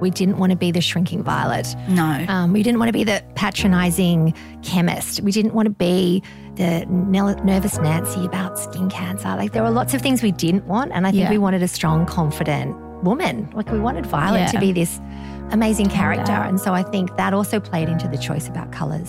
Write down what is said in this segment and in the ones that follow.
We didn't want to be the shrinking violet. No. Um, we didn't want to be the patronizing chemist. We didn't want to be the nervous Nancy about skin cancer. Like there were lots of things we didn't want. And I think Yeah. we wanted a strong, confident woman. Like we wanted Violet Yeah. to be this amazing character. And so I think that also played into the choice about colors.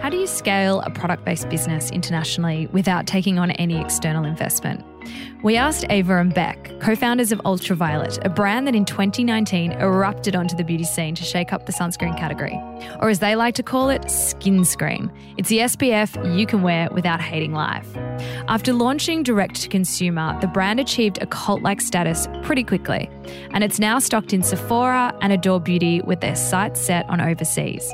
How do you scale a product based business internationally without taking on any external investment? We asked Ava and Bec, co founders of Ultra Violette, a brand that in 2019 erupted onto the beauty scene to shake up the sunscreen category, or as they like to call it, skin screen. It's the SPF you can wear without hating life. After launching direct to consumer, the brand achieved a cult like status pretty quickly, and it's now stocked in Sephora and Adore Beauty with their sights set on overseas.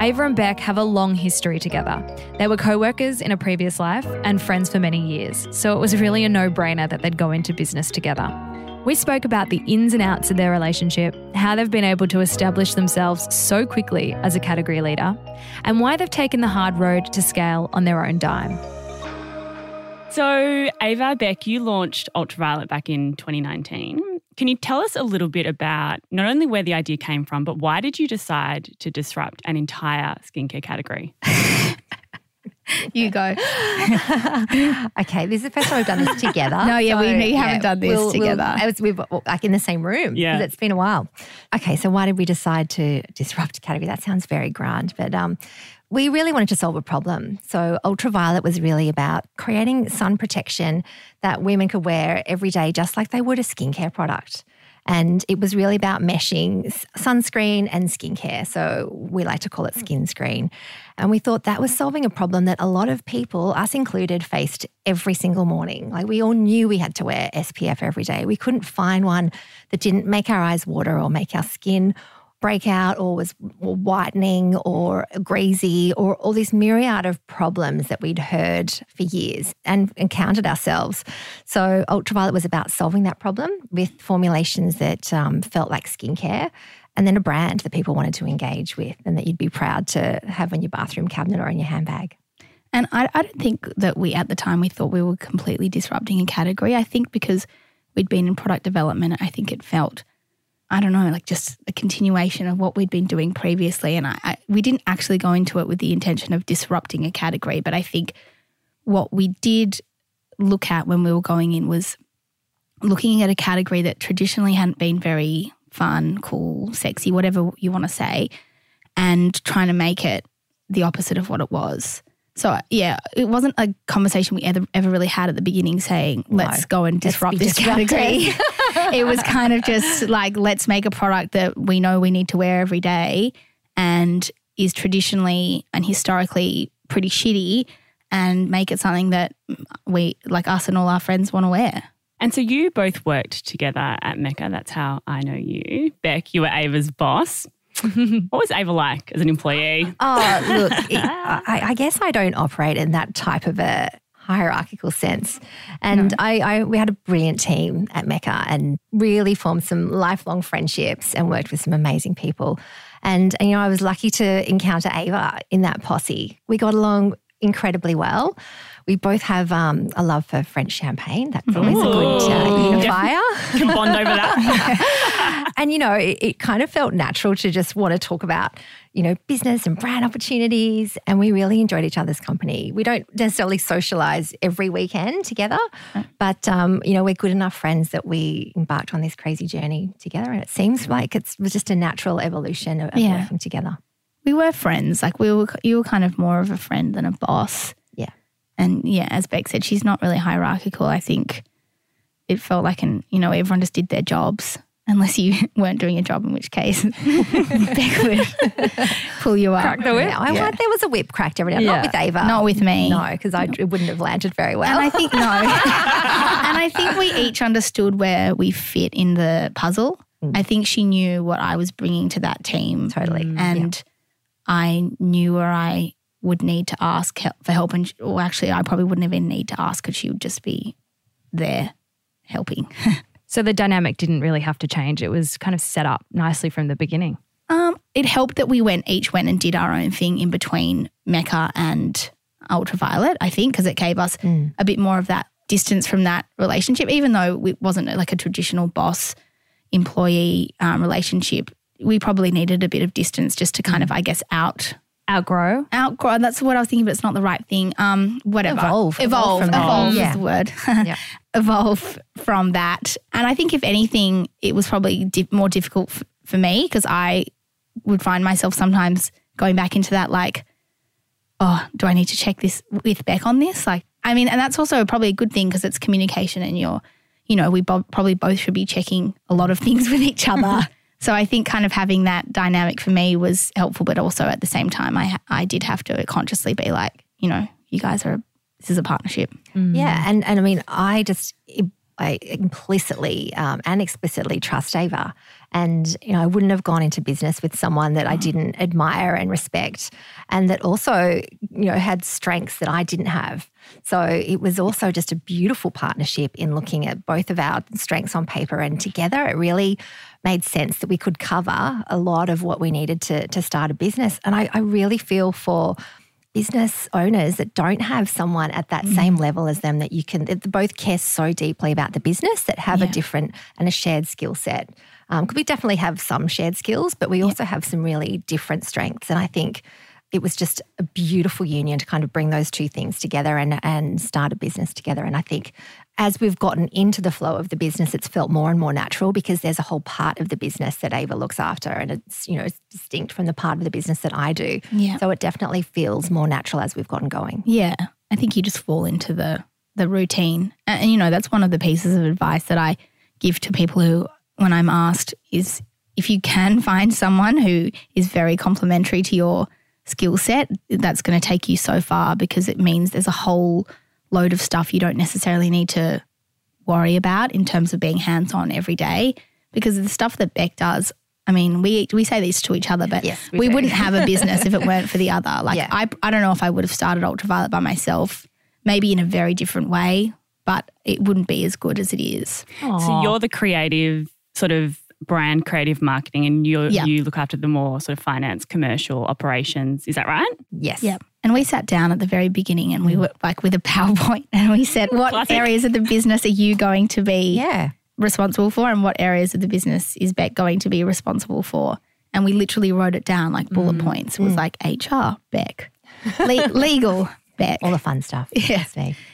Ava and Bec have a long history together. They were co workers in a previous life and friends for many years, so it was really a no brainer that they'd go into business together. We spoke about the ins and outs of their relationship, how they've been able to establish themselves so quickly as a category leader, and why they've taken the hard road to scale on their own dime. So, Ava Bec, you launched Ultra Violette back in 2019. Can you tell us a little bit about not only where the idea came from, but why did you decide to disrupt an entire skincare category? You go. okay, this is the first time we've done this together. No, yeah, we- we haven't done this together. I was, we've like in the same room. Yeah, it's been a while. Okay, so why did we decide to disrupt a category? That sounds very grand, but um, we really wanted to solve a problem. So Ultra Violette was really about creating sun protection that women could wear every day, just like they would a skincare product. And it was really about meshing sunscreen and skincare. So we like to call it skin screen. And we thought that was solving a problem that a lot of people, us included, faced every single morning. Like we all knew we had to wear SPF every day. We couldn't find one that didn't make our eyes water or make our skin break out or was whitening or greasy or all this myriad of problems that we'd heard for years and encountered ourselves. So Ultra Violette was about solving that problem with formulations that um, felt like skincare and then a brand that people wanted to engage with and that you'd be proud to have in your bathroom cabinet or in your handbag. And I, I don't think that we, at the time, we thought we were completely disrupting a category. I think because we'd been in product development, I think it felt, I don't know, like just a continuation of what we'd been doing previously. And I, I, we didn't actually go into it with the intention of disrupting a category. But I think what we did look at when we were going in was looking at a category that traditionally hadn't been very fun, cool, sexy, whatever you want to say, and trying to make it the opposite of what it was. So yeah, it wasn't a conversation we ever ever really had at the beginning saying, let's go and disrupt this category. it was kind of just like, let's make a product that we know we need to wear every day and is traditionally and historically pretty shitty and make it something that we like us and all our friends want to wear. And so you both worked together at Mecca. That's how I know you. Bec, you were Ava's boss. what was Ava like as an employee? Oh, look, it, I, I guess I don't operate in that type of a hierarchical sense. And I, I, we had a brilliant team at Mecca and really formed some lifelong friendships and worked with some amazing people. And, and, you know, I was lucky to encounter Ava in that posse. We got along incredibly well. We both have um, a love for French champagne. That's always a good uh, Ooh. unifier. Can bond over that. and you know, it, it kind of felt natural to just want to talk about, you know, business and brand opportunities. And we really enjoyed each other's company. We don't necessarily socialize every weekend together, but um, you know, we're good enough friends that we embarked on this crazy journey together. And it seems like it's, it was just a natural evolution of, of Yeah. working together. We were friends. Like we were, you were kind of more of a friend than a boss. Yeah. And yeah, as Bec said, she's not really hierarchical. I think it felt like an, you know, everyone just did their jobs unless you weren't doing a job, in which case Bec would pull you up. Crack the whip. Yeah, I, Yeah. there was a whip cracked every now. Yeah. Not with Ava. Not with me. No, because I it wouldn't have landed very well. And I think no. and I think we each understood where we fit in the puzzle. I think she knew what I was bringing to that team. Totally. Mm, And I knew where I would need to ask for help. And, or actually, I probably wouldn't even need to ask because she would just be there helping. So the dynamic didn't really have to change. It was kind of set up nicely from the beginning. Um, it helped that we went each went and did our own thing in between Mecca and Ultra Violette. I think because it gave us a bit more of that distance from that relationship, even though it wasn't like a traditional boss employee um, relationship. We probably needed a bit of distance just to kind of, I guess, out Outgrow. outgrow. That's what I was thinking, but it's not the right thing. Um, whatever. Evolve. Evolve. Evolve. Evolve Yeah. is the word. Yeah. Evolve from that. And I think if anything, it was probably di- more difficult f- for me because I would find myself sometimes going back into that like, oh, do I need to check this with Bec on this? Like, I mean, and that's also probably a good thing because it's communication and you're, you know, we bo- probably both should be checking a lot of things with each other. So I think kind of having that dynamic for me was helpful, but also at the same time, I I did have to consciously be like, you know, you guys are this is a partnership. Mm. Yeah, and and I mean, I just I implicitly um, and explicitly trust Ava, and you know, I wouldn't have gone into business with someone that I didn't admire and respect, and that also you know had strengths that I didn't have. So it was also just a beautiful partnership in looking at both of our strengths on paper, and together it really made sense that we could cover a lot of what we needed to to start a business. And I, I really feel for business owners that don't have someone at that same level as them that you can that both care so deeply about the business that have a different and a shared skill set. Um, we definitely have some shared skills, but we also have some really different strengths. And I think it was just a beautiful union to kind of bring those two things together and and start a business together. And I think as we've gotten into the flow of the business, it's felt more and more natural because there's a whole part of the business that Ava looks after, and it's you know it's distinct from the part of the business that I do. Yeah. So it definitely feels more natural as we've gotten going. Yeah, I think you just fall into the the routine, and, and, you know that's one of the pieces of advice that I give to people who, when I'm asked, is if you can find someone who is very complimentary to your skill set, that's going to take you so far because it means there's a whole load of stuff you don't necessarily need to worry about in terms of being hands on every day. Because the stuff that Bec does, I mean, we we say this to each other, but Yes, we we, wouldn't have a business if it weren't for the other. Like Yeah. I I don't know if I would have started Ultra Violette by myself, maybe in a very different way, but it wouldn't be as good as it is. So you're the creative sort of brand creative marketing and you Yeah. you look after the more sort of finance commercial operations is that right Yes. Yeah. And we sat down at the very beginning and we mm. were like with a PowerPoint and we said, what Classic. areas of the business are you going to be Yeah. responsible for and what areas of the business is Bec going to be responsible for? And we literally wrote it down like bullet mm. points. It was mm. like HR, Bec, Le- legal, Bec. All the fun stuff. Yeah.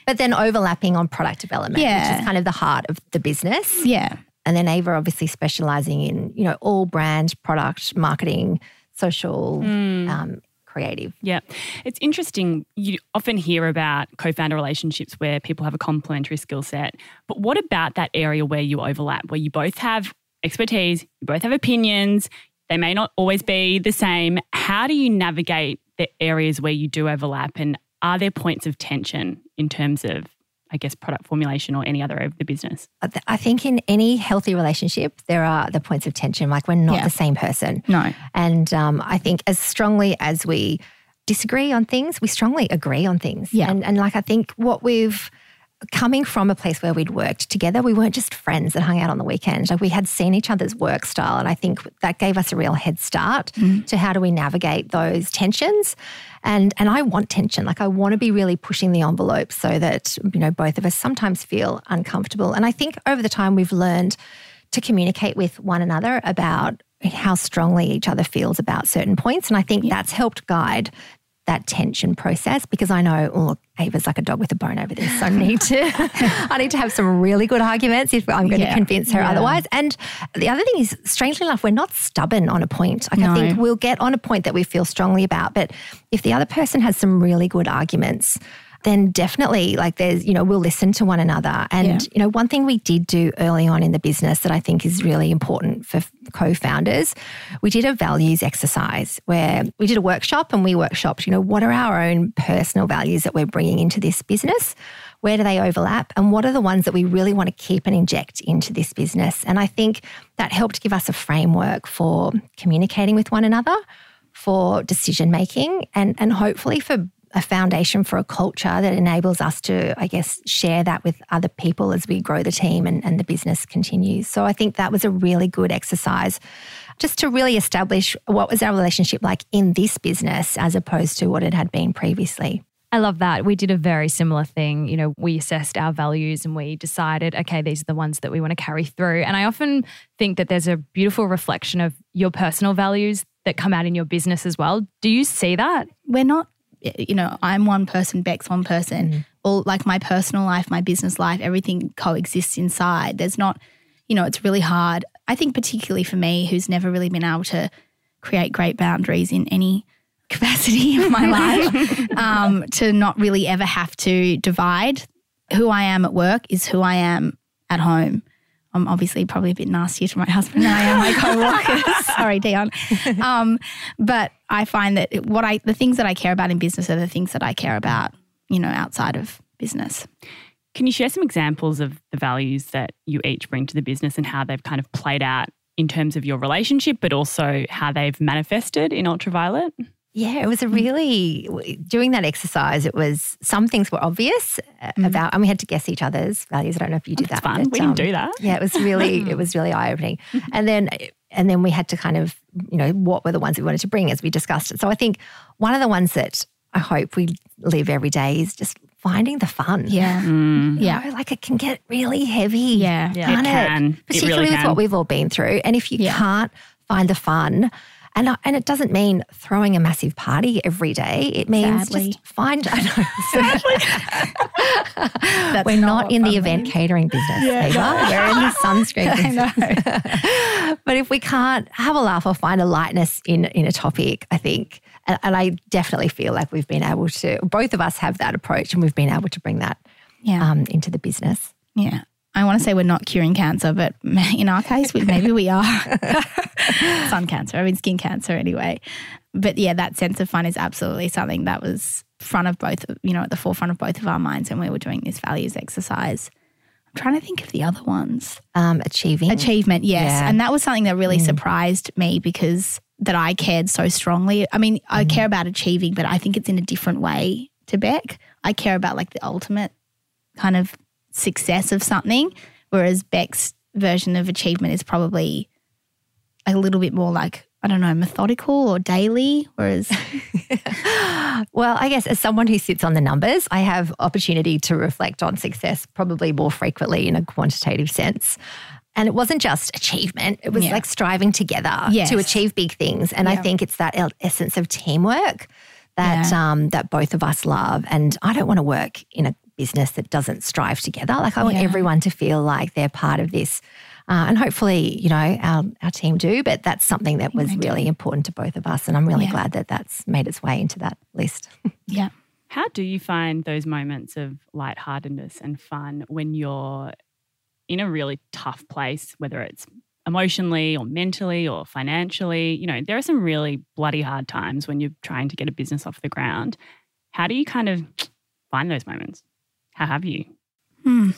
But then overlapping on product development, which is kind of the heart of the business. yeah. And then Ava obviously specializing in, you know, all brand, product, marketing, social, um, creative. Yeah. It's interesting. You often hear about co founder relationships where people have a complementary skill set. But what about that area where you overlap, where you both have expertise, you both have opinions, they may not always be the same? How do you navigate the areas where you do overlap? And are there points of tension in terms of, I guess, product formulation or any other area of the business? I I think in any healthy relationship, there are the points of tension. Like we're not Yeah. the same person. No. And um, I think as strongly as we disagree on things, we strongly agree on things. Yeah. And, and like I think what we've coming from a place where we'd worked together, we weren't just friends that hung out on the weekend. Like we had seen each other's work style. And I think that gave us a real head start mm. to how do we navigate those tensions. And and I want tension. Like I want to be really pushing the envelope so that, you know, both of us sometimes feel uncomfortable. And I think over the time we've learned to communicate with one another about how strongly each other feels about certain points. And I think that's helped guide that tension process because I know, oh, look, Ava's like a dog with a bone over this. So I need to, I need to have some really good arguments if I'm going Yeah. to convince her Yeah. otherwise. And the other thing is, strangely enough, we're not stubborn on a point. Like I think we'll get on a point that we feel strongly about, but if the other person has some really good arguments, then definitely like there's, you know, we'll listen to one another. And, Yeah. you know, one thing we did do early on in the business that I think is really important for co founders, we did a values exercise where we did a workshop and we workshopped, you know, what are our own personal values that we're bringing into this business? Where do they overlap? And what are the ones that we really want to keep and inject into this business? And I think that helped give us a framework for communicating with one another, for decision making, and, and hopefully for a foundation for a culture that enables us to, I guess, share that with other people as we grow the team and, and the business continues. So I think that was a really good exercise just to really establish what was our relationship like in this business as opposed to what it had been previously. I love that. We did a very similar thing. You know, we assessed our values and we decided, okay, these are the ones that we want to carry through. And I often think that there's a beautiful reflection of your personal values that come out in your business as well. Do you see that? we're not you know i'm one person Bec's one person. All like my personal life my business life everything coexists inside. There's not you know it's really hard. I think particularly for me who's never really been able to create great boundaries in any capacity of my life um, to not really ever have to divide who i am at work is who i am at home I'm obviously probably a bit nastier to my husband than I am my co-workers. Sorry, Dion. Um, but I find that what I the things that I care about in business are the things that I care about, you know, outside of business. Can you share some examples of the values that you each bring to the business and how they've kind of played out in terms of your relationship, but also how they've manifested in Ultra Violette? Yeah, it was Mm. a really, doing that exercise, it was, some things were obvious uh, about, and we had to guess each other's values. I don't know if you did That's that. fun. but, we didn't um, do that. Yeah, it was really, it was really eye opening. And then, and then we had to kind of, you know, what were the ones we wanted to bring as we discussed it. So I think one of the ones that I hope we live every day is just finding the fun. Yeah. Mm. You Yeah. know, like it can get really heavy. Yeah. Yeah. can't It can. It Particularly really with can. what we've all been through. And if you Yeah. can't find the fun, and, and it doesn't mean throwing a massive party every day. It means Sadly. just find. I know, That's we're not, what in the fun event means. catering business, Ava. We're in the sunscreen business. but if we can't have a laugh or find a lightness in in a topic, I think, and, and I definitely feel like we've been able to. Both of us have that approach, and we've been able to bring that Yeah. um, into the business. Yeah. I want to say we're not curing cancer, but in our case, we, maybe we are. Sun cancer, I mean, skin cancer anyway. But yeah, that sense of fun is absolutely something that was front of both, you know, at the forefront of both of our minds when we were doing this values exercise. I'm trying to think of the other ones. Um, achieving. Achievement, yes. Yeah. Mm. And that was something that really surprised me because that I cared so strongly. I mean, I Mm. care about achieving, but I think it's in a different way to Bec. I care about like the ultimate kind of success of something, whereas Bec's version of achievement is probably a little bit more like, I don't know, methodical or daily. Whereas, Well, I guess as someone who sits on the numbers, I have opportunity to reflect on success probably more frequently in a quantitative sense. And it wasn't just achievement, it was Yeah. like striving together Yes. to achieve big things. And I think it's that essence of teamwork that Yeah. um, that both of us love. And I don't want to work in a business that doesn't strive together. Like I want Yeah. everyone to feel like they're part of this. Uh, and hopefully, you know, our, our team do, but that's something that was they do. really important to both of us. And I'm really Yeah. glad that that's made its way into that list. yeah. How do you find those moments of lightheartedness and fun when you're in a really tough place, whether it's emotionally or mentally or financially? You know, there are some really bloody hard times when you're trying to get a business off the ground. How do you kind of find those moments? How have you? Hmm.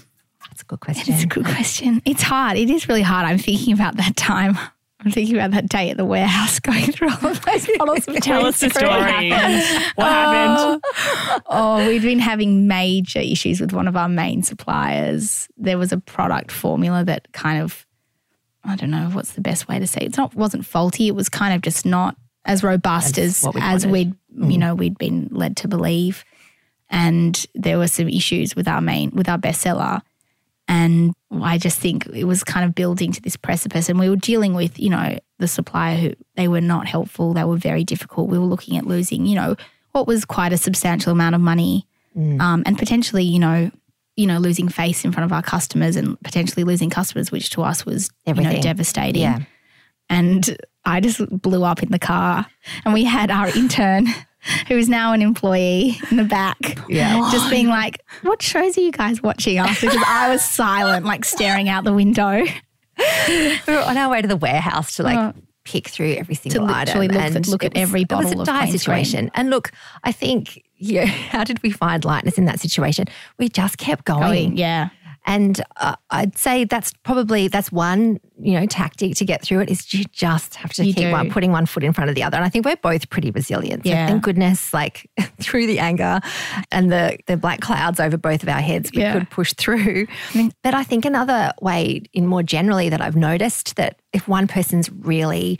That's a good question. It's a good question. It's hard. It is really hard. I'm thinking about that time. I'm thinking about that day at the warehouse going through all of those bottles of Tell us the Green story. Screen. What happened? Oh, oh, we'd been having major issues with one of our main suppliers. There was a product formula that kind of, I don't know what's the best way to say. it. It's not wasn't faulty. It was kind of just not as robust As as what we as wanted. we'd you know we'd been led to believe. And there were some issues with our main with our bestseller. And I just think it was kind of building to this precipice. And we were dealing with, you know, the supplier who they were not helpful. They were very difficult. We were looking at losing, you know, what was quite a substantial amount of money, um, and potentially, you know, you know, losing face in front of our customers and potentially losing customers, which to us was you know devastating. Yeah. And I just blew up in the car, and we had our intern who is now an employee in the back. Yeah. Just being like, what shows are you guys watching after? Because I was silent, like staring out the window. we were on our way to the warehouse to like Oh. pick through every single literally item look at- and look at it was- every it was a of dire cream. situation. And look, I think yeah, how did we find lightness in that situation? We just kept going. Going, yeah. And uh, I'd say that's probably that's one you know tactic to get through it is you just have to You keep one putting one foot in front of the other. And I think we're both pretty resilient. So Yeah. thank goodness, like through the anger and the the black clouds over both of our heads, we Yeah. could push through. But I think another way, in more generally, that I've noticed that if one person's really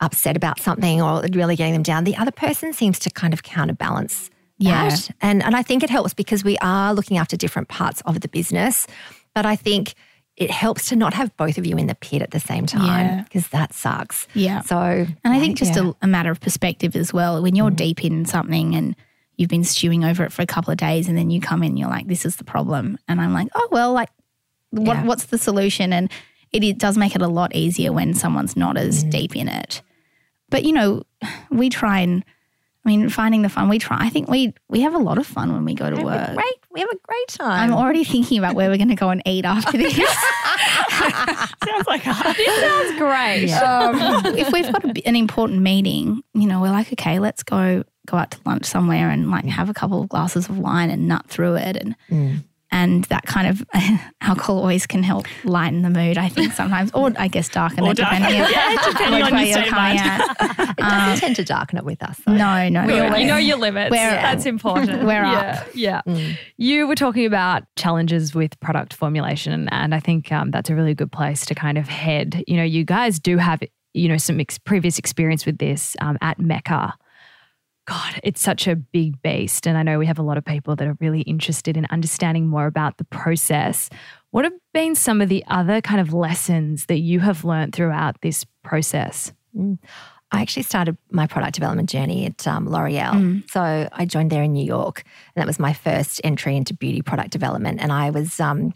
upset about something or really getting them down, the other person seems to kind of counterbalance Yeah. And and I think it helps because we are looking after different parts of the business. But I think it helps to not have both of you in the pit at the same time Yeah. because that sucks. Yeah. So And I think just yeah. a, a matter of perspective as well. When you're deep in something and you've been stewing over it for a couple of days and then you come in and you're like, this is the problem. And I'm like, oh, well, like, what, Yeah. what's the solution? And it, it does make it a lot easier when someone's not as mm. deep in it. But, you know, we try and, I mean, finding the fun, we try. I think we we have a lot of fun when we go to We work. great. We have a great time. I'm already thinking about where we're going to go and eat after this. Sounds like a Sounds great. um, if we've got a, an important meeting, you know, we're like, okay, let's go go out to lunch somewhere and like have a couple of glasses of wine and nut through it, and Mm. And that kind of alcohol always can help lighten the mood. I think sometimes, or I guess darken Or it darken depending, it, yeah, depending on where your you're coming mind. at. it doesn't tend to darken it with us. though. No, no, We no. always- you know your limits. We're- That's important. we're yeah, up. Yeah. Mm. You were talking about challenges with product formulation, and I think um, that's a really good place to kind of head. You know, you guys do have, you know, some ex- previous experience with this um, at Mecca. God, it's such a big beast. And I know we have a lot of people that are really interested in understanding more about the process. What have been some of the other kind of lessons that you have learned throughout this process? I actually started my product development journey at um, L'Oreal. Mm. So I joined there in New York, and that was my first entry into beauty product development. And I was um,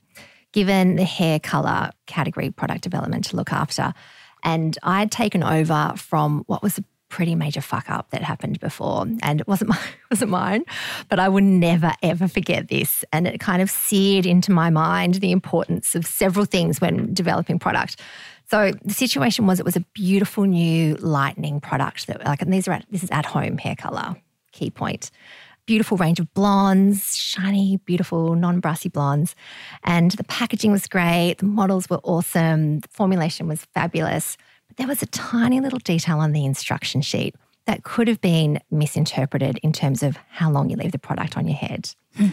given the hair color category product development to look after. And I had taken over from what was pretty major fuck up that happened before, and it wasn't my, wasn't mine, but I would never ever forget this. And it kind of seared into my mind the importance of several things when developing product. So the situation was it was a beautiful new lightning product that like and these are at, this is at home hair color key point. Beautiful range of blondes, shiny, beautiful, non-brassy blondes. And the packaging was great, the models were awesome, the formulation was fabulous. There was a tiny little detail on the instruction sheet that could have been misinterpreted in terms of how long you leave the product on your head. Hmm.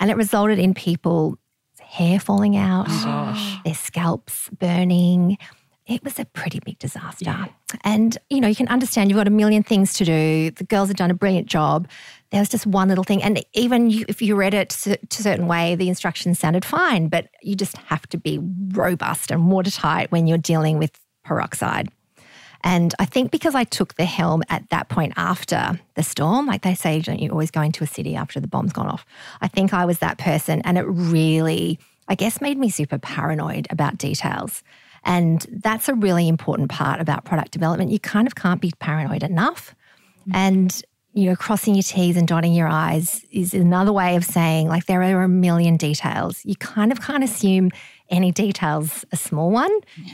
And it resulted in people hair falling out, oh, their scalps burning. It was a pretty big disaster. And, you know, you can understand you've got a million things to do. The girls have done a brilliant job. There was just one little thing. And even you, if you read it to, to a certain way, the instructions sounded fine, but you just have to be robust and watertight when you're dealing with peroxide. And I think because I took the helm at that point after the storm, like they say, don't you always go into a city after the bomb's gone off? I think I was that person. And it really, I guess, made me super paranoid about details. And that's a really important part about product development. You kind of can't be paranoid enough. And, you know, crossing your T's and dotting your I's is another way of saying, like, there are a million details. You kind of can't assume any details a small one.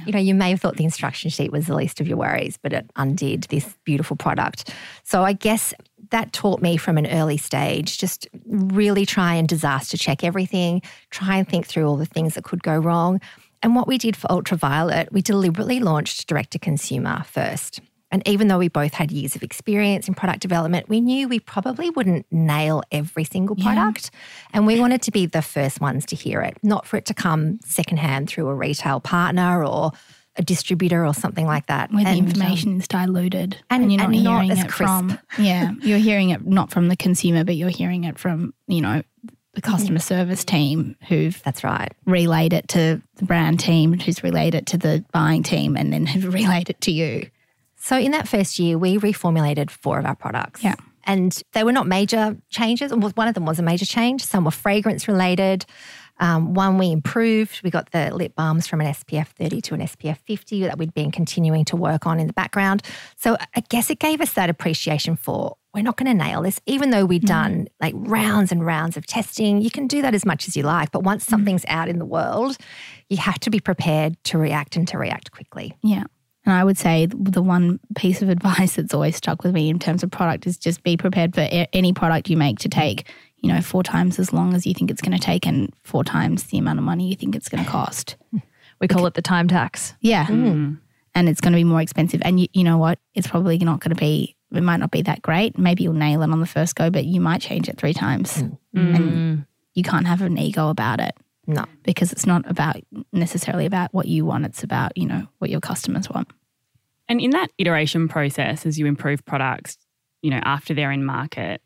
You know, you may have thought the instruction sheet was the least of your worries, but it undid this beautiful product. So I guess that taught me from an early stage just really try and disaster check everything, try and think through all the things that could go wrong. And what we did for Ultra Violette, we deliberately launched direct to consumer first. And even though we both had years of experience in product development, we knew we probably wouldn't nail every single product. And we wanted to be the first ones to hear it, not for it to come secondhand through a retail partner or a distributor or something like that. where the And, um, information is diluted and- you're not and not hearing as it from yeah you're hearing it not from the consumer but you're hearing it from you know the customer service team who've that's right. relayed it to the brand team who's relayed it to the buying team and then have relayed it to you So in that first year, we reformulated four of our products. Yeah. And they were not major changes. One of them was a major change. Some were fragrance related. Um, one we improved. We got the lip balms from an SPF 30 to an SPF 50 that we'd been continuing to work on in the background. So I guess it gave us that appreciation for we're not going to nail this, even though we've done like rounds and rounds of testing. You can do that as much as you like, but once something's out in the world, you have to be prepared to react and to react quickly. Yeah. And I would say the one piece of advice that's always stuck with me in terms of product is just be prepared for any product you make to take, you know, four times as long as you think it's going to take and four times the amount of money you think it's going to cost. We call it the time tax. Yeah. Mm. Mm. And it's going to be more expensive. And you, you know what? It's probably not going to be, it might not be that great. Maybe you'll nail it on the first go, but you might change it three times. Mm. And you can't have an ego about it No. because it's not about necessarily about what you want. It's about, you know, what your customers want. And in that iteration process, as you improve products, you know, after they're in market,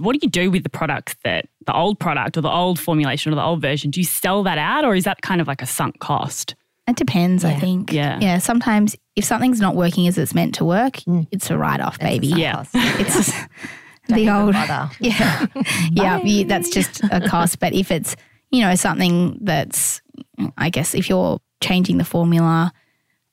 what do you do with the products that the old product or the old formulation or the old version? Do you sell that out or is that kind of like a sunk cost? It depends, I think. Yeah. Yeah. Sometimes if something's not working as it's meant to work, it's a write off, baby. Yeah. cost. It's the old. Yeah. yeah. you- That's just a cost. But if it's, you know, something that's, I guess, if you're changing the formula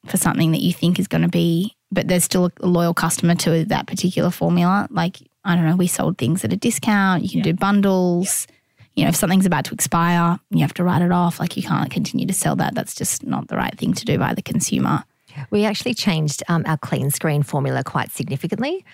for something that you think is going to be, but there's still a loyal customer to that particular formula, like, I don't know, we sold things at a discount, you can do bundles. You know, if something's about to expire, you have to write it off. Like, you can't continue to sell that. That's just not the right thing to do by the consumer. We actually changed um, our clean screen formula quite significantly.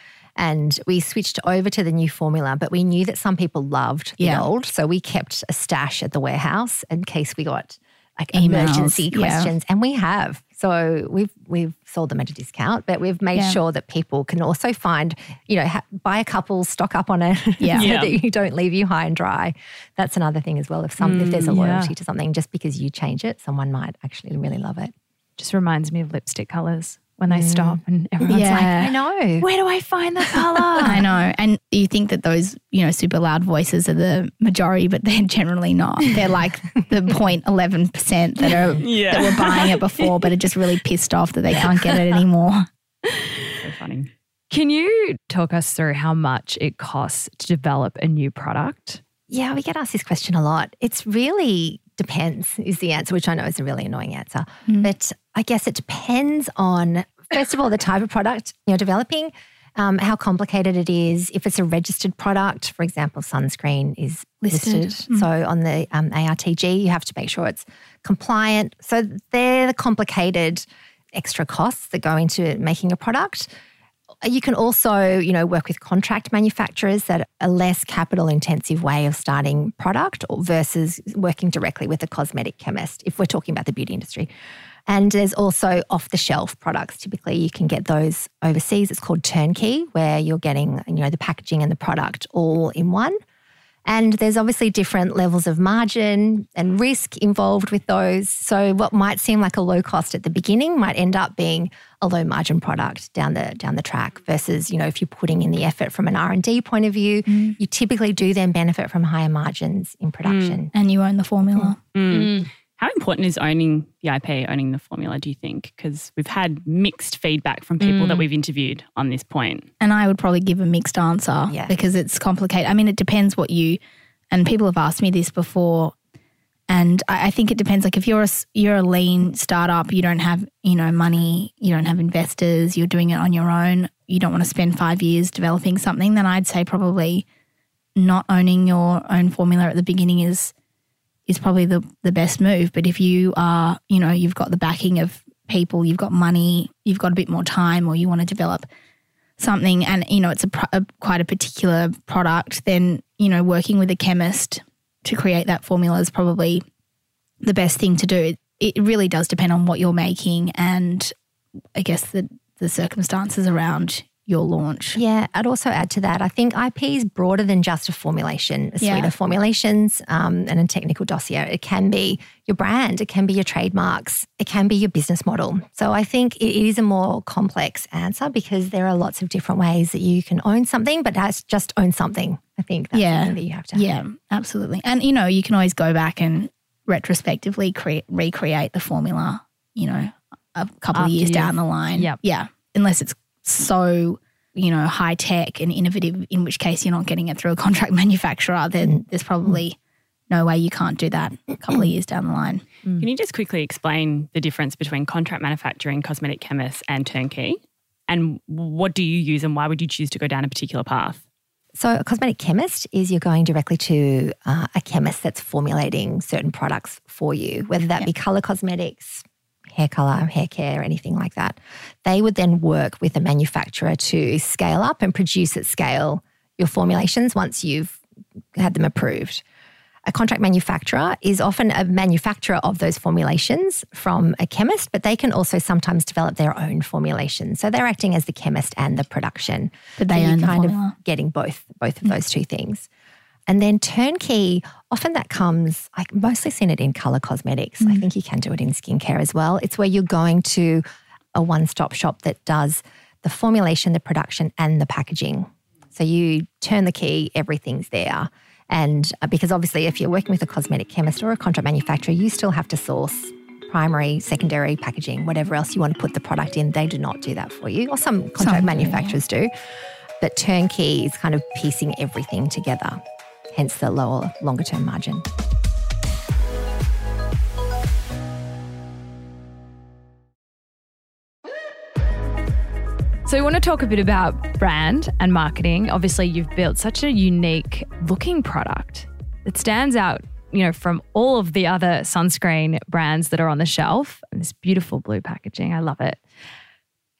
And we switched over to the new formula, but we knew that some people loved the Yeah. old. So we kept a stash at the warehouse in case we got like Emails, emergency yeah. questions. And we have. So we've we've sold them at a discount, but we've made Yeah. sure that people can also find, you know, ha- buy a couple, stock up on it, Yeah. so Yeah. that you don't leave you high and dry. That's another thing as well. If some if there's a Mm, yeah. loyalty to something, just because you change it, someone might actually really love it. Just reminds me of lipstick colors when they stop and everyone's like, I know. where do I find the color? I know. And you think that those, you know, super loud voices are the majority, but they're generally not. They're like the 0.11% that are Yeah. that were buying it before but are just really pissed off that they can't get it anymore. So funny. Can you talk us through how much it costs to develop a new product? Yeah, we get asked this question a lot. It's really depends, is the answer, which I know is a really annoying answer. But I guess it depends on, first of all, the type of product you're developing, um, how complicated it is. If it's a registered product, for example, sunscreen is Listed. listed. So on the um, ARTG, you have to make sure it's compliant. So they're the complicated extra costs that go into making a product. You can also, you know, work with contract manufacturers that are less capital intensive way of starting product versus working directly with a cosmetic chemist if we're talking about the beauty industry. And there's also off the shelf products. Typically you can get those overseas. It's called turnkey where you're getting, you know, the packaging and the product all in one. And there's obviously different levels of margin and risk involved with those. So what might seem like a low cost at the beginning might end up being a low margin product down the down the track versus, you know, if you're putting in the effort from an R&D point of view, mm. you typically do then benefit from higher margins in production. Mm. And you own the formula. Mm. How important is owning the IP, owning the formula, do you think? Because we've had mixed feedback from people that mm. we've interviewed on this point. And I would probably give a mixed answer Yeah. because it's complicated. I mean, it depends what you, and people have asked me this before. And I, I think it depends. Like if you're a s- you're a lean startup, you don't have you know money, you don't have investors, you're doing it on your own. You don't want to spend five years developing something. Then I'd say probably not owning your own formula at the beginning is is probably the the best move. But if you are you know you've got the backing of people, you've got money, you've got a bit more time, or you want to develop something and you know it's a, a quite a particular product then you know working with a chemist to create that formula is probably the best thing to do it really does depend on what you're making and i guess the the circumstances around your launch Yeah, I'd also add to that. I think IP is broader than just a formulation, a suite Yeah. of formulations um, and a technical dossier. It can be your brand, it can be your trademarks, it can be your business model. So I think it is a more complex answer because there are lots of different ways that you can own something, but that's just own something. I think that's Yeah. something that you have to. yeah absolutely and you know you can always go back and retrospectively create recreate the formula you know a couple of years down the line Yep. yeah unless it's so you know high tech and innovative in which case you're not getting it through a contract manufacturer then there's probably no way you can't do that a couple of years down the line. Can you just quickly explain the difference between contract manufacturing, cosmetic chemists, and turnkey? And what do you use and why would you choose to go down a particular path? So, a cosmetic chemist is you're going directly to uh, a chemist that's formulating certain products for you, whether that be color cosmetics, hair color, hair care, or anything like that. They would then work with a manufacturer to scale up and produce at scale your formulations once you've had them approved. A contract manufacturer is often a manufacturer of those formulations from a chemist, but they can also sometimes develop their own formulations. So they're acting as the chemist and the production. But they so you're own kind of getting both both of hmm. those two things. And then turnkey, often that comes, I've mostly seen it in color cosmetics. I think you can do it in skincare as well. It's where you're going to a one stop shop that does the formulation, the production, and the packaging. So you turn the key, everything's there. And uh, because obviously, if you're working with a cosmetic chemist or a contract manufacturer, you still have to source primary, secondary packaging, whatever else you want to put the product in. They do not do that for you, or some contract Some manufacturers do. But turnkey is kind of piecing everything together, hence the lower, longer term margin. So, we want to talk a bit about brand and marketing. Obviously, you've built such a unique looking product that stands out, you know, from all of the other sunscreen brands that are on the shelf. And this beautiful blue packaging, I love it.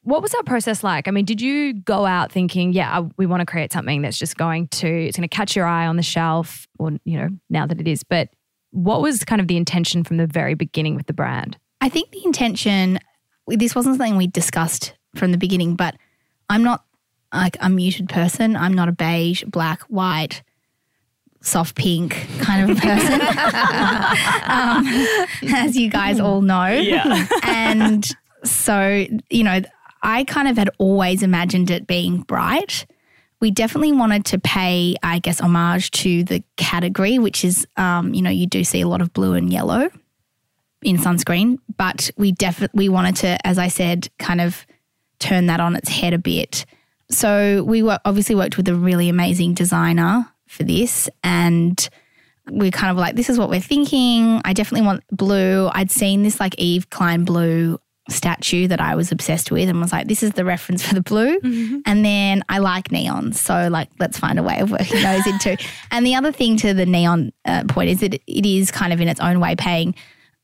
What was that process like? I mean, did you go out thinking, yeah, we want to create something that's just going to, it's going to catch your eye on the shelf, or, you know, now that it is, but what was kind of the intention from the very beginning with the brand? I think the intention, this wasn't something we discussed from the beginning, but I'm not like a muted person. I'm not a beige, black, white, soft pink kind of a person, um, as you guys all know. Yeah. and so, you know, I kind of had always imagined it being bright. We definitely wanted to pay, I guess, homage to the category, which is, um, you know, you do see a lot of blue and yellow in sunscreen, but we definitely we wanted to, as I said, kind of turn that on its head a bit. So we obviously worked with a really amazing designer for this, and we kind of like, this is what we're thinking. I definitely want blue. I'd seen this like Yves Klein blue statue that I was obsessed with and was like, this is the reference for the blue. And then I like neons. So, like, let's find a way of working those into. And the other thing to the neon uh, point is that it is kind of in its own way paying,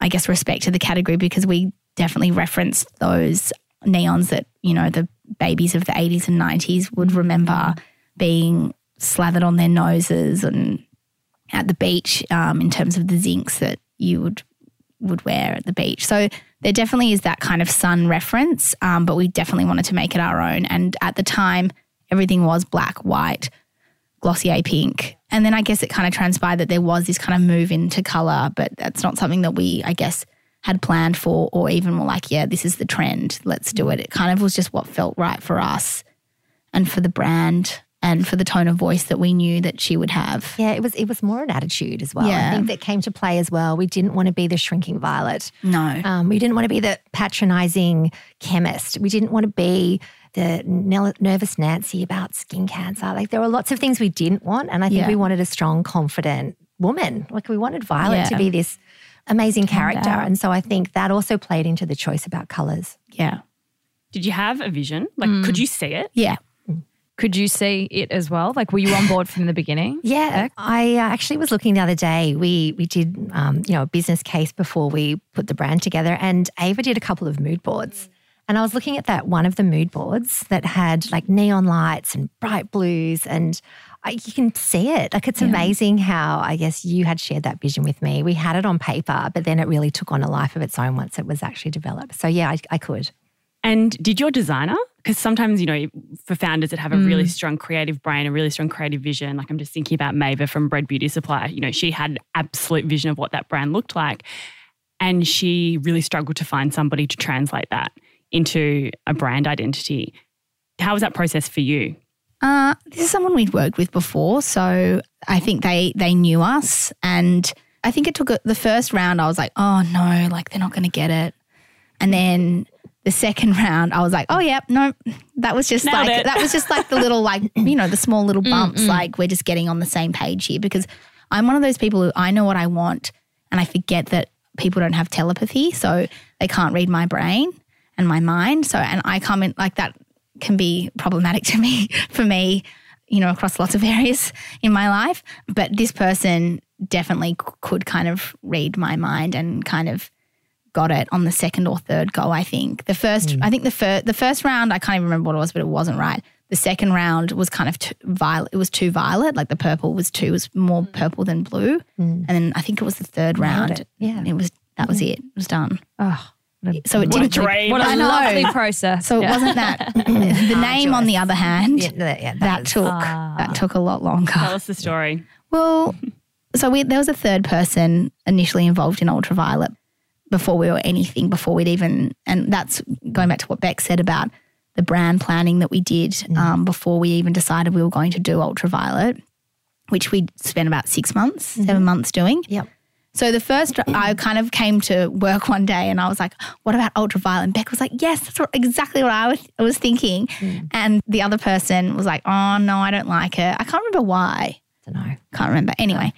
I guess, respect to the category because we definitely reference those neons that, you know, the babies of the 80s and 90s would remember being slathered on their noses and at the beach um, in terms of the zincs that you would would wear at the beach. So there definitely is that kind of sun reference, um, but we definitely wanted to make it our own. And at the time, everything was black, white, Glossier pink. And then I guess it kind of transpired that there was this kind of move into color, but that's not something that we, I guess, had planned for or even were like, yeah, this is the trend. Let's do it. It kind of was just what felt right for us and for the brand and for the tone of voice that we knew that she would have. Yeah, it was it was more an attitude as well. Yeah. I Yeah. think that came to play as well. We didn't want to be the shrinking violet. No. Um, we didn't want to be the patronizing chemist. We didn't want to be the nel- nervous Nancy about skin cancer. Like there were lots of things we didn't want, and I think Yeah. we wanted a strong, confident woman. Like we wanted Violet to be this amazing character, out. and so I think that also played into the choice about colors. Yeah. Did you have a vision? Like, could you see it? Yeah. Could you see it as well? Like, were you on board from the beginning? Yeah, I uh, actually was looking the other day. We we did um, you know a business case before we put the brand together, and Ava did a couple of mood boards. And I was looking at that one of the mood boards that had like neon lights and bright blues, and I, you can see it. Like it's amazing how I guess you had shared that vision with me. We had it on paper, but then it really took on a life of its own once it was actually developed. So yeah, I, I could. And did your designer, because sometimes, you know, for founders that have a really strong creative brain, a really strong creative vision, like I'm just thinking about Maeva from Bread Beauty Supply, you know, she had absolute vision of what that brand looked like. And she really struggled to find somebody to translate that into a brand identity. How was that process for you? Uh, this is someone we'd worked with before, so I think they they knew us, and I think it took a, the first round. I was like, oh no, like they're not going to get it, and then the second round, I was like, oh yeah, no, that was just Nailed like it. that was just like the little like you know the small little mm, bumps. Mm. Like we're just getting on the same page here because I'm one of those people who I know what I want and I forget that people don't have telepathy. So they can't read my brain and my mind. So, and I come in like that can be problematic to me, for me, you know, across lots of areas in my life. But this person definitely could kind of read my mind and kind of got it on the second or third go. I think the first, mm. I think the first, the first round, I can't even remember what it was, but it wasn't right. The second round was kind of too violet. It was too violet. Like the purple was too was more mm. purple than blue. Mm. And then I think it was the third round. it. Yeah. it was that was mm-hmm. it. It was done. Oh, So it What a didn't. dream. what a I know. lovely process. So it wasn't that. the name, on the other hand, Yeah, that, yeah, that that was- took Ah. that took a lot longer. Tell us the story. Well, so we, there was a third person initially involved in Ultra Violette before we were anything, before we'd even, and that's going back to what Bec said about the brand planning that we did mm. um, before we even decided we were going to do Ultra Violette, which we spent about six months, mm-hmm. seven months doing. Yep. So the first, I kind of came to work one day and I was like, "What about Ultra Violette?" And Bec was like, "Yes, that's what, exactly what I was, I was thinking." Mm. And the other person was like, "Oh no, I don't like it. I can't remember why. I don't know. Can't remember. Anyway,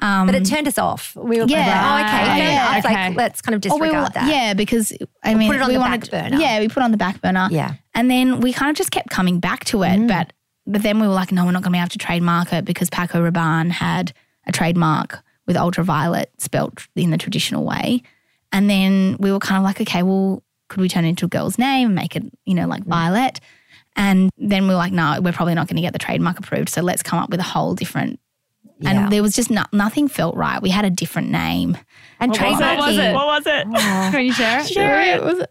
um, But it turned us off. We were Yeah. like, oh, okay, fair Yeah. enough. Okay. Like, let's kind of we disregard were- that. Yeah, because I mean, put it on we the wanted back burner. Yeah, we put it on the back burner. Yeah. and then we kind of just kept coming back to it, but but then we were like, no, we're not going to be able to trademark it because Paco Rabanne had a trademark with ultraviolet spelt in the traditional way, and then we were kind of like, okay, well, could we turn it into a girl's name and make it, you know, like Violet? And then we were like, no, we're probably not going to get the trademark approved, so let's come up with a whole different. Yeah. And there was just no, nothing felt right. We had a different name. and What was it? trademarking. What was it? What was it? Can you share it? Sure, it was.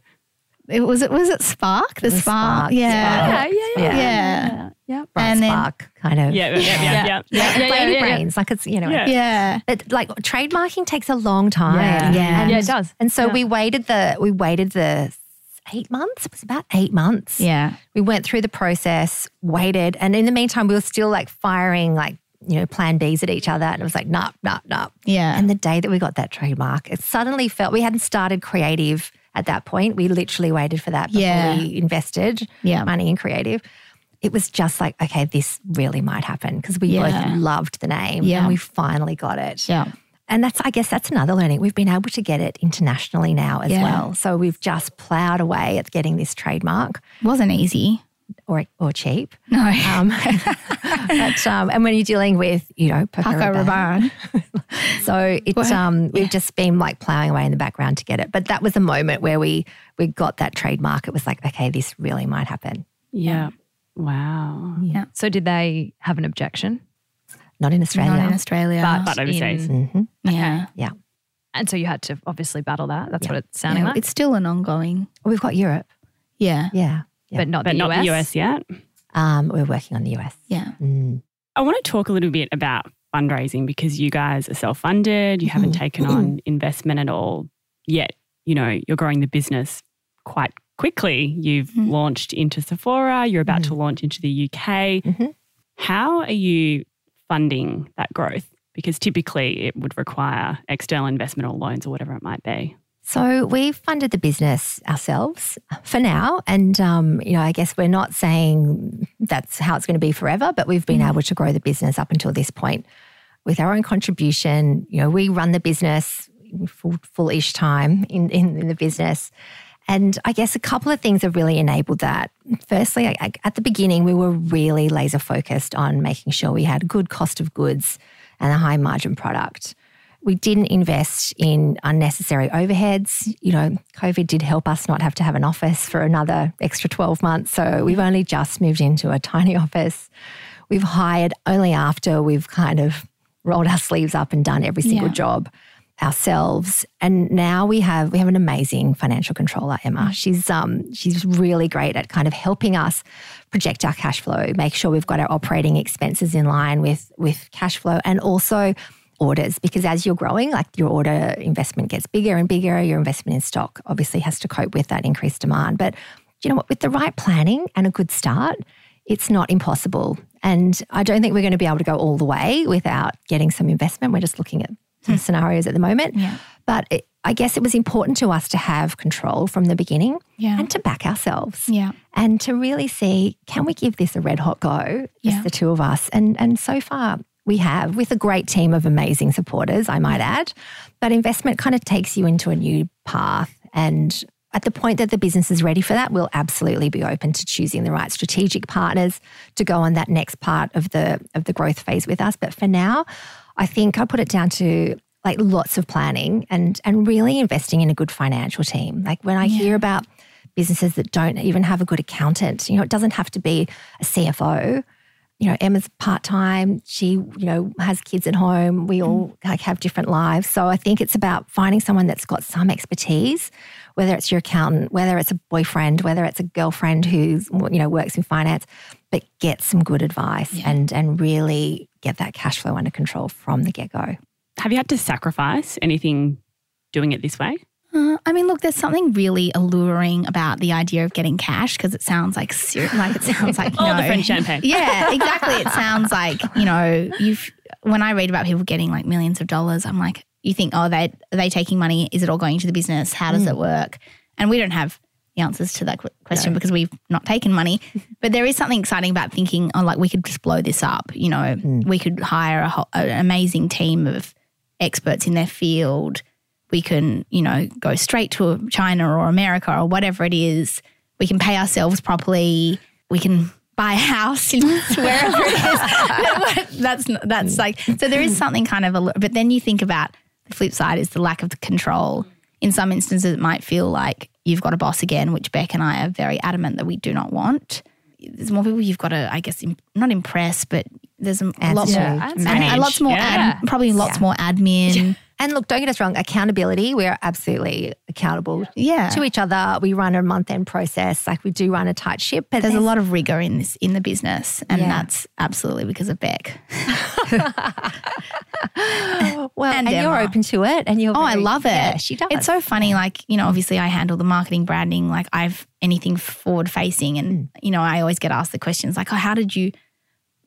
It was it was it Spark the was Spark, Spark, yeah Yeah, yeah, yeah. Yeah. yeah Yeah. Bright And then- kind of. Yeah, yeah, yeah, yeah. yeah. Yeah, yeah, Lady yeah, yeah. brains. Like it's, you know. Yeah. yeah But like trademarking takes a long time. Yeah. Yeah. And, Yeah, it does. And so Yeah. we waited the we waited the eight months. It was about eight months. yeah We went through the process, waited, and in the meantime, we were still like firing like you know plan Bs at each other, and it was like nah, nah, nah. yeah And the day that we got that trademark, it suddenly felt we hadn't started creative at that point. We literally waited for that before Yeah. we invested Yeah. money in creative. It was just like, okay, this really might happen because we Yeah. both loved the name Yeah. and we finally got it. yeah And that's, I guess, that's another learning. We've been able to get it internationally now as Yeah. well. So we've just plowed away at getting this trademark wasn't easy or, or cheap. no Um, but, um, and when you're dealing with, you know, Paco Paco Rabanne, Rabanne so it's Well, um we've just been like plowing away in the background to get it. But that was a moment where we we got that trademark. It was like, okay, this really might happen. Yeah. Wow. yeah So did they have an objection? Not in Australia. not in Australia But, But overseas. in- Mhm. yeah Yeah. and so you had to obviously battle that. That's Yeah. what it's sounding Yeah, like. it's still an ongoing We've got Europe. yeah Yeah. Yeah. But not But the not US. the US yet. Um, we're working on the US. yeah Mm. I want to talk a little bit about fundraising because you guys are self funded. You haven't taken on investment at all yet. You know, you're growing the business quite quickly. You've Mm. launched into Sephora, you're about to launch into the UK. Mhm. How are you funding that growth? Because typically it would require external investment or loans or whatever it might be. So we've funded the business ourselves for now. And, um, you know, I guess we're not saying that's how it's going to be forever, but we've been able to grow the business up until this point with our own contribution. You know, we run the business full, full-ish time in, in, in the business. And I guess a couple of things have really enabled that. Firstly, I, I- at the beginning, we were really laser focused on making sure we had good cost of goods and a high margin product. We didn't invest in unnecessary overheads. You know, COVID did help us not have to have an office for another extra 12 months. So we've only just moved into a tiny office. We've hired only after we've kind of rolled our sleeves up and done every single Yeah. job ourselves. And now we have we have an amazing financial controller, Emma. She's um she's really great at kind of helping us project our cash flow, make sure we've got our operating expenses in line with with cash flow and also orders because as you're growing like your order investment gets bigger and bigger your investment in stock obviously has to cope with that increased demand. But you know what with the right planning and a good start it's not impossible. And i don't think we're going to be able to go all the way without getting some investment. We're just looking at some hmm. scenarios at the moment. Yeah. but it, i guess it was important to us to have control from the beginning Yeah. and to back ourselves yeah. and to really see can we give this a red hot go just Yeah. the two of us? And and so far We have, with a great team of amazing supporters, I might add. But investment kind of takes you into a new path. And at the point that the business is ready for that, we'll absolutely be open to choosing the right strategic partners to go on that next part of the of the growth phase with us. But for now, I think I put it down to like lots of planning and and really investing in a good financial team. Like when I yeah. hear about businesses that don't even have a good accountant, you know, it doesn't have to be a CFO. You know, Emma's part time. She, you know, has kids at home. We all mm. like have different lives. So I think it's about finding someone that's got some expertise, whether it's your accountant, whether it's a boyfriend, whether it's a girlfriend who's you know works in finance, but get some good advice yeah. and and really get that cash flow under control from the get go. Have you had to sacrifice anything doing it this way? Uh, I mean, look, there's something really alluring about the idea of getting cash because it sounds like like it sounds like all the French champagne. Yeah, exactly. it sounds like you know you've. When I read about people getting like millions of dollars, I'm like, you think, oh, they are they taking money? Is it all going to the business? How does mm. it work? And we don't have the answers to that question no. because we've not taken money. But there is something exciting about thinking, oh, like we could just blow this up. You know, mm. we could hire a whole, an amazing team of experts in their field. We can, you know, go straight to China or America or whatever it is. We can pay ourselves properly. We can buy a house in wherever it is. that's that's like so. There is something kind of a. But then you think about the flip side is the lack of the control. In some instances, it might feel like you've got a boss again, which Bec and I are very adamant that we do not want. There's more people you've got to, I guess, not impress, but there's a lot more, and lots more, yeah. ad, probably lots yeah. more admin. Yeah. And look, don't get us wrong, accountability, we're absolutely accountable yeah. to each other. We run a month end process, like we do run a tight ship. But there's, there's a lot of rigor in this in the business, and yeah. that's absolutely because of Bec. well, and, and you're open to it, and you're. Oh, I love it. Yeah, she does. It's so funny. Like you know, obviously, I handle the marketing, branding. Like I've anything forward facing, and mm. you know, I always get asked the questions like, "Oh, how did you?"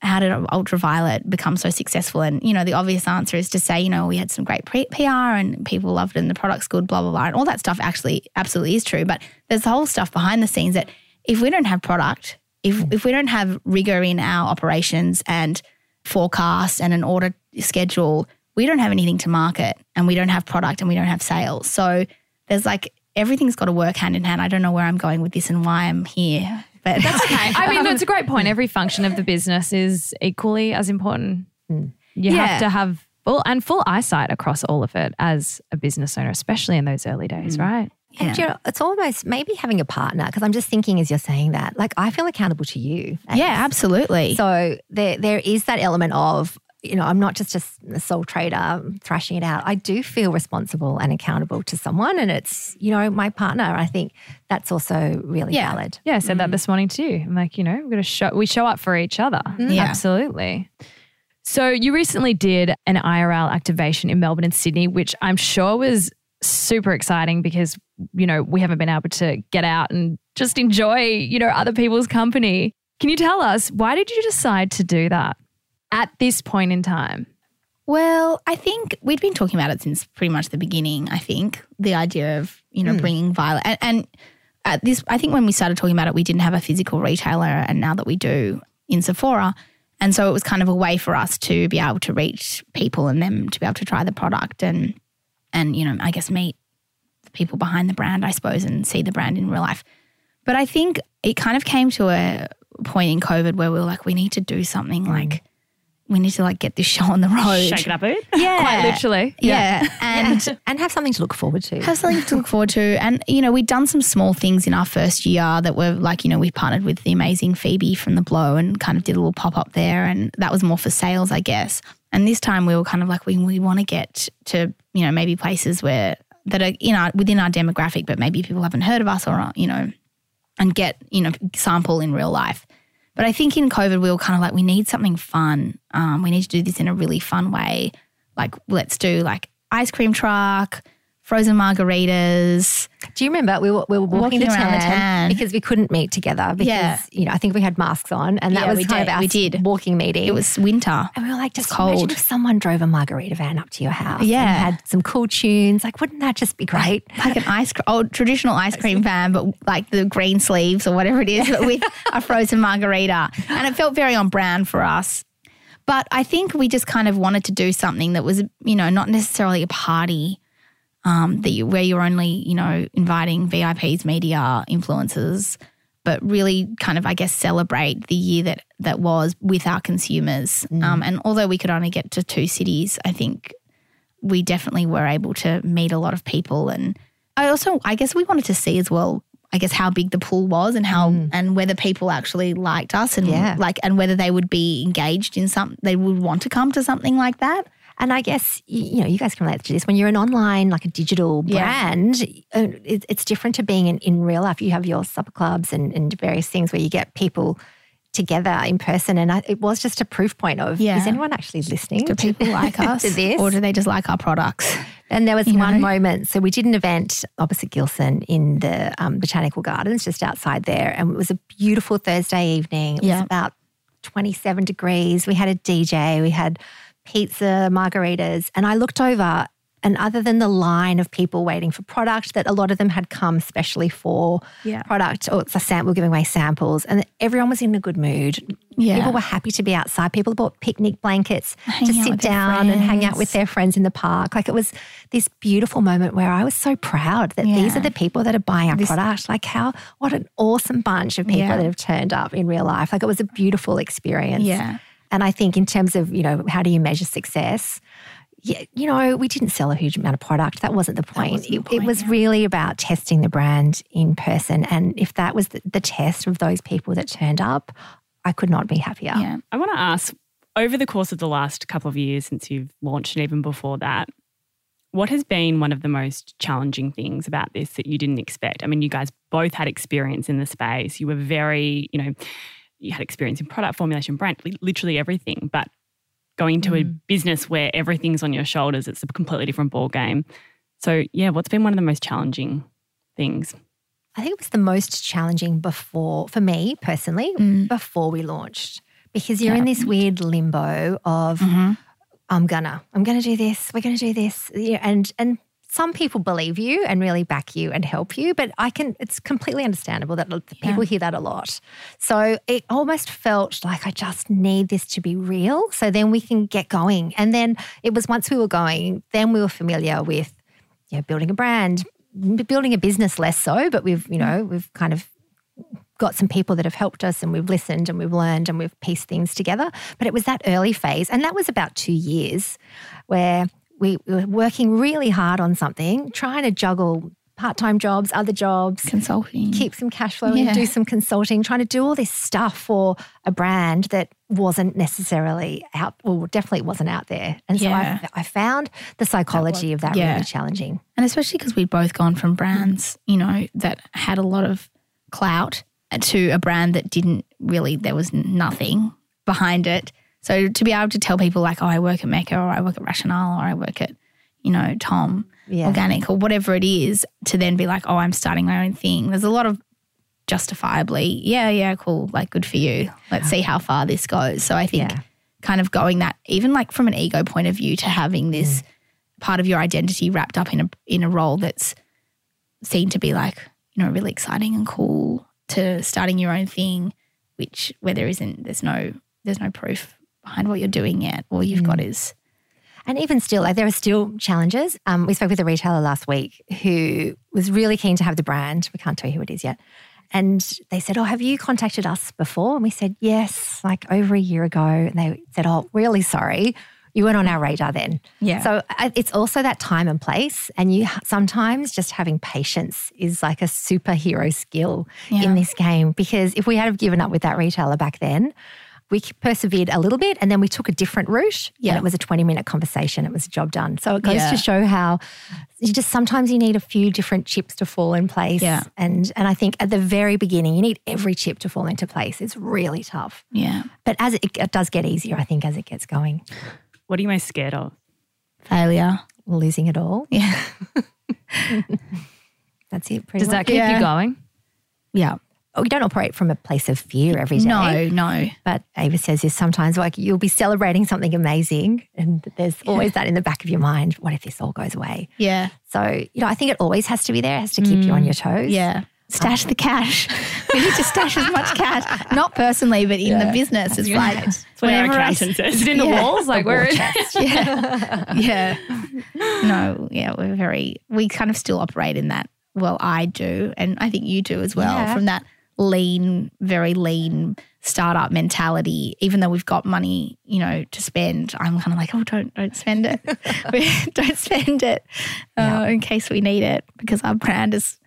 How did Ultra Violette become so successful? And, you know, the obvious answer is to say, you know, we had some great PR and people loved it and the product's good, blah, blah, blah. And all that stuff actually absolutely is true. But there's the whole stuff behind the scenes that if we don't have product, if, if we don't have rigor in our operations and forecast and an order schedule, we don't have anything to market and we don't have product and we don't have sales. So there's like everything's got to work hand in hand. I don't know where I'm going with this and why I'm here but that's okay. I mean, it's a great point. Every function of the business is equally as important. Mm. You yeah. have to have full and full eyesight across all of it as a business owner, especially in those early days, mm. right? Yeah. And you know, it's almost maybe having a partner because I'm just thinking as you're saying that, like I feel accountable to you. Yeah, absolutely. So there there is that element of you know, I'm not just a sole trader thrashing it out. I do feel responsible and accountable to someone, and it's you know my partner. I think that's also really yeah. valid. Yeah, I said mm. that this morning too. I'm like, you know, we're gonna show we show up for each other. Mm. Yeah. Absolutely. So you recently did an IRL activation in Melbourne and Sydney, which I'm sure was super exciting because you know we haven't been able to get out and just enjoy you know other people's company. Can you tell us why did you decide to do that? At this point in time? Well, I think we'd been talking about it since pretty much the beginning. I think the idea of you know mm. bringing Violet and, and at this, I think when we started talking about it, we didn't have a physical retailer, and now that we do in Sephora, and so it was kind of a way for us to be able to reach people and them to be able to try the product and and you know I guess meet the people behind the brand, I suppose, and see the brand in real life. But I think it kind of came to a point in COVID where we were like, we need to do something mm. like we need to like get this show on the road. Shake it up a. Yeah. Quite literally. Yeah. yeah. And and have something to look forward to. Have something to look forward to. And, you know, we'd done some small things in our first year that were like, you know, we partnered with the amazing Phoebe from The Blow and kind of did a little pop up there. And that was more for sales, I guess. And this time we were kind of like, we, we want to get to, you know, maybe places where that are in our, within our demographic, but maybe people haven't heard of us or, you know, and get, you know, sample in real life. But I think in COVID, we were kind of like, we need something fun. Um, we need to do this in a really fun way. Like, let's do like ice cream truck, frozen margaritas. Do you remember we were, we were walking, walking the around tan the tan because we couldn't meet together because yeah. you know I think we had masks on and that yeah, was kind did. of our we did. walking meeting. It was winter and we were like, just cold. imagine if someone drove a margarita van up to your house, yeah, had some cool tunes. Like, wouldn't that just be great? Like, like an ice old traditional ice cream van, but like the green sleeves or whatever it is, but with a frozen margarita, and it felt very on brand for us. But I think we just kind of wanted to do something that was, you know, not necessarily a party um, that you, where you're only, you know, inviting VIPs, media, influencers, but really kind of, I guess, celebrate the year that that was with our consumers. Um, and although we could only get to two cities, I think we definitely were able to meet a lot of people. And I also, I guess, we wanted to see as well. I guess how big the pool was and how and whether people actually liked us and Yeah. like and whether they would be engaged in some they would want to come to something like that. And I guess, you know, you guys can relate to this. When you're an online, like a digital brand, uh, it, it's different to being in, in real life. You have your supper clubs and, and various things where you get people together in person. And I, it was just a proof point of, Yeah. is anyone actually listening Do to- people like us to this? or do they just like our products? And there was You one know? moment. So we did an event opposite Gilson in the um, Botanical Gardens, just outside there. And it was a beautiful Thursday evening. It Yeah. was about 27 degrees. We had a DJ, we had pizza, margaritas. And I looked over, and other than the line of people waiting for product, that a lot of them had come specially for Yeah. product or it's a sample, giving away samples. And everyone was in a good mood. Yeah. People were happy to be outside. People bought picnic blankets Hanging to sit down and hang out with their friends in the park. Like it was this beautiful moment where I was so proud that these are the people that are buying our This- product. Like how what an awesome bunch of people Yeah. that have turned up in real life. Like it was a beautiful experience. Yeah. And I think in terms of, you know, how do you measure success? Yeah, you know, we didn't sell a huge amount of product. That wasn't the point. wasn't the it, it was yeah. really about testing the brand in person. And if that was the, the test of those people that turned up, I could not be happier. Yeah. I want to ask over the course of the last couple of years since you've launched and even before that, what has been one of the most challenging things about this that you didn't expect? I mean, you guys both had experience in the space. You were very, you know, you had experience in product formulation, brand, li- literally everything. But going into a mm. business where everything's on your shoulders, it's a completely different ball game. So, yeah, what's been one of the most challenging things? I think it was the most challenging before, for me personally, mm. before we launched, because you're in this weird limbo of, mm-hmm. I'm gonna, I'm gonna do this, we're gonna do this, you know, and and some people believe you and really back you and help you, but I can. It's completely understandable that people hear that a lot. So it almost felt like I just need this to be real, so then we can get going. And then it was once we were going, then we were familiar with you know, building a brand, building a business less so, but we've, you know, mm. we've kind of got some people that have helped us and we've listened and we've learned and we've pieced things together. But it was that early phase. And that was about two years where we were working really hard on something, trying to juggle part time jobs, other jobs, Consulting. keep some cash flow Yeah. and do some consulting, trying to do all this stuff for a brand that wasn't necessarily out, well, definitely wasn't out there. And so I, I found the psychology of that yeah. really challenging. And especially because we'd both gone from brands, you know, that had a lot of clout to a brand that didn't really, there was nothing behind it. So to be able to tell people like, oh, I work at Mecca or I work at Rationale or I work at, you know, Tom Yeah. Organic or whatever it is, to then be like, oh, I'm starting my own thing. There's a lot of justifiably, yeah, yeah, cool, like good for you. Let's see how far this goes. So I think Yeah. kind of going that, even like from an ego point of view, to having this mm. part of your identity wrapped up in a in a role that's seen to be like you know really exciting and cool to starting your own thing which where there isn't there's no there's no proof behind what you're doing yet all you've got is And even still, like there are still challenges. Um, we spoke with a retailer last week who was really keen to have the brand. We can't tell you who it is yet. And they said, Oh, have you contacted us before? And we said, Yes, like over a year ago. And they said, Oh, really sorry. You weren't on our radar then. Yeah. So it's also that time and place. And you sometimes just having patience is like a superhero skill Yeah. in this game. Because if we had given up with that retailer back then, we persevered a little bit and then we took a different route. Yeah. Yeah. And it was a 20 minute conversation. It was a job done. So it goes Yeah. to show how you just sometimes you need a few different chips to fall in place. Yeah. And and I think at the very beginning, you need every chip to fall into place. It's really tough. yeah But as it, it does get easier, I think, as it gets going, What are you most scared of? failure losing it all. yeah That's it. Pretty Does that keep Yeah. you going? yeah Oh, we don't operate from a place of fear every day. no no But Ava says is sometimes like you'll be celebrating something amazing, and there's always that in the back of your mind. What if this all goes away? yeah So, you know, I think it always has to be there. It has to keep you on mm. your toes. yeah stash um, the cash. we need to stash as much cash, not personally, but in the business. It's like That's what our whenever I says. Is it in the Yeah. walls? Like where? yeah, yeah. No, yeah, we're very. We kind of still operate in that. Well, I do, and I think you do as well. Yeah. From that lean, very lean startup mentality. Even though we've got money, you know, to spend, I'm kind of like, oh, don't don't spend it. We- don't spend it uh, in case we need it because our brand is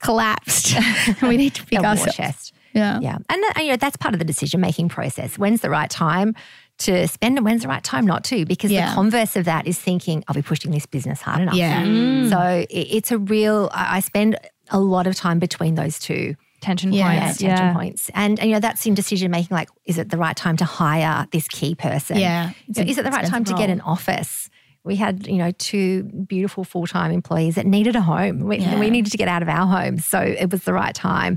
collapsed. we need to pick ourselves. chest. Yeah. Yeah. And uh, you know, that's part of the decision making process. When's the right time to spend and when's the right time not to? Because Yeah. the converse of that is thinking, are we pushing this business hard enough? Yeah. So it, it's a real, I spend a lot of time between those two Tension Yeah. yeah, points. tension Yeah. points. And, and, you know, that's in decision making like, is it the right time to hire this key person? Yeah. So is it the right time to get an office? We had, you know, two beautiful full time employees that needed a home. We, Yeah. we needed to get out of our home. So it was the right time.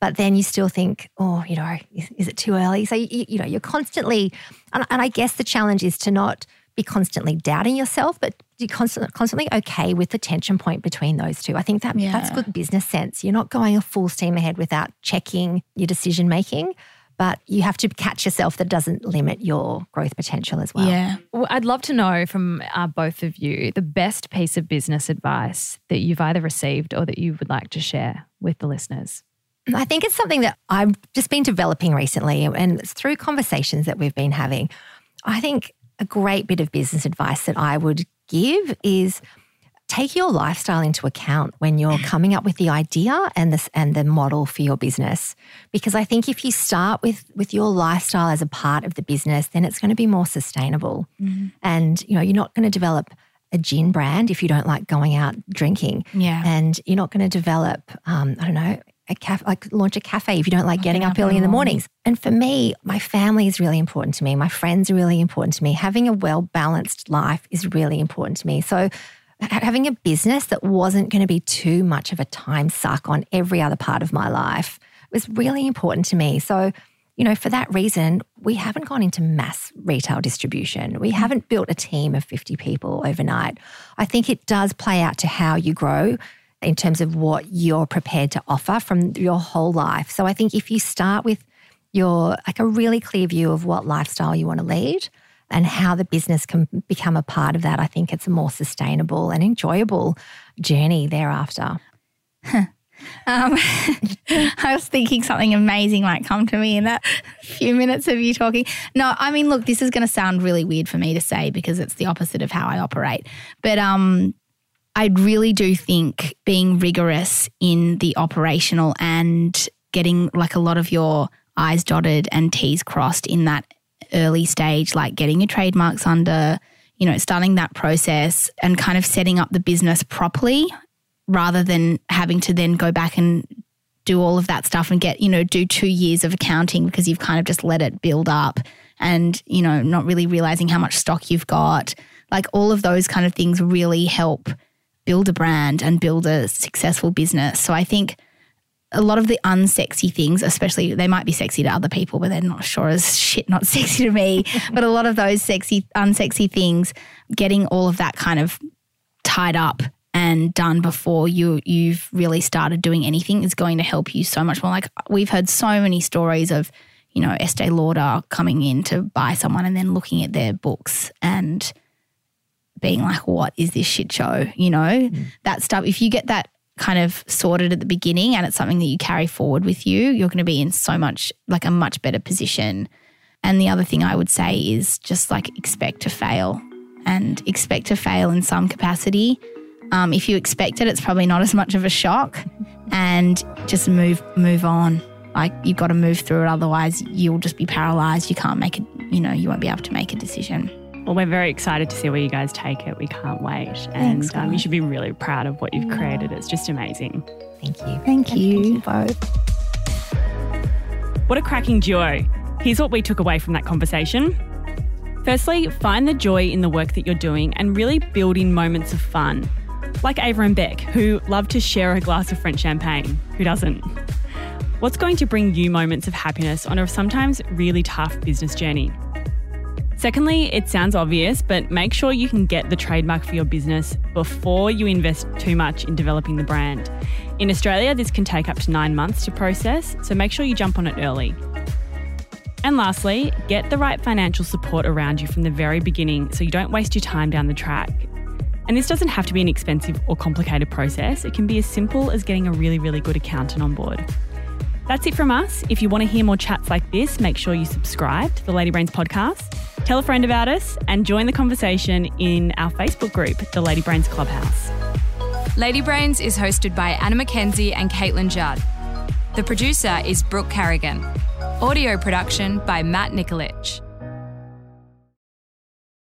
But then you still think, oh, you know, is, is it too early? So, you, you know, you're constantly, and, and I guess the challenge is to not be constantly doubting yourself, but you're constantly, constantly okay with the tension point between those two. I think that that's good business sense. You're not going a full steam ahead without checking your decision making, but you have to catch yourself that doesn't limit your growth potential as well. Yeah. Well, I'd love to know from uh, both of you the best piece of business advice that you've either received or that you would like to share with the listeners. I think it's something that I've just been developing recently, and it's through conversations that we've been having. I think a great bit of business advice that I would give is take your lifestyle into account when you're coming up with the idea and this and the model for your business. Because i think if you start with with your lifestyle as a part of the business then it's going to be more sustainable. And you know you're not going to develop a gin brand if you don't like going out drinking. Yeah. and you're not going to develop um, i don't know a cafe like launch a cafe if you don't like oh, getting up early in the mm. mornings. And for me my family is really important to me. My friends are really important to me. Having a well balanced life is really important to me. So having a business that wasn't going to be too much of a time suck on every other part of my life was really important to me. So you know, for that reason, we haven't gone into mass retail distribution. We haven't built a team of 50 people overnight. I think it does play out to how you grow in terms of what you're prepared to offer from your whole life. So I think if you start with your like a really clear view of what lifestyle you want to lead and how the business can become a part of that, I think it's a more sustainable and enjoyable journey thereafter. Um, I was thinking something amazing might come to me in that few minutes of you talking. No, I mean, look, this is going to sound really weird for me to say because it's the opposite of how I operate. But um, I really do think being rigorous in the operational and getting like a lot of your I's dotted and T's crossed in that early stage, like getting your trademarks under, you know, starting that process and kind of setting up the business properly rather than having to then go back and do all of that stuff and get, you know, do two years of accounting because you've kind of just let it build up and, you know, not really realizing how much stock you've got. Like all of those kind of things really help build a brand and build a successful business. So I think a lot of the unsexy things, especially they might be sexy to other people, but they're not sure as shit not sexy to me. but a lot of those sexy, unsexy things, getting all of that kind of tied up and done before you you've really started doing anything is going to help you so much more. Like we've heard so many stories of, you know, Estee Lauder coming in to buy someone and then looking at their books and being like, what is this shit show? You know, that stuff. If you get that kind of sorted at the beginning and it's something that you carry forward with you, you're going to be in so much, like a much better position. And the other thing I would say is just like expect to fail and expect to fail in some capacity. Um, if you expect it, it's probably not as much of a shock and just move move on. Like you've got to move through it, otherwise you'll just be paralyzed. You can't make it, you know, you won't be able to make a decision. Well, we're very excited to see where you guys take it. We can't wait. And um, you should be really proud of what you've created. It's just amazing. Thank you. Thank And Thank you. you both. What a cracking duo. Here's what we took away from that conversation. Firstly, find the joy in the work that you're doing and really build in moments of fun. Like Ava and Bec, who love to share a glass of French champagne. Who doesn't? What's going to bring you moments of happiness on a sometimes really tough business journey? Secondly, it sounds obvious, but make sure you can get the trademark for your business before you invest too much in developing the brand. In Australia, this can take up to nine months to process, so make sure you jump on it early. And lastly, get the right financial support around you from the very beginning so you don't waste your time down the track. And this doesn't have to be an expensive or complicated process, it can be as simple as getting a really, really good accountant on board. That's it from us. If you want to hear more chats like this, make sure you subscribe to the Lady Brains podcast, tell a friend about us, and join the conversation in our Facebook group, the Lady Brains Clubhouse. Lady Brains is hosted by Anna McKenzie and Caitlin Judd. The producer is Brooke Carrigan. Audio production by Matt Nikolic.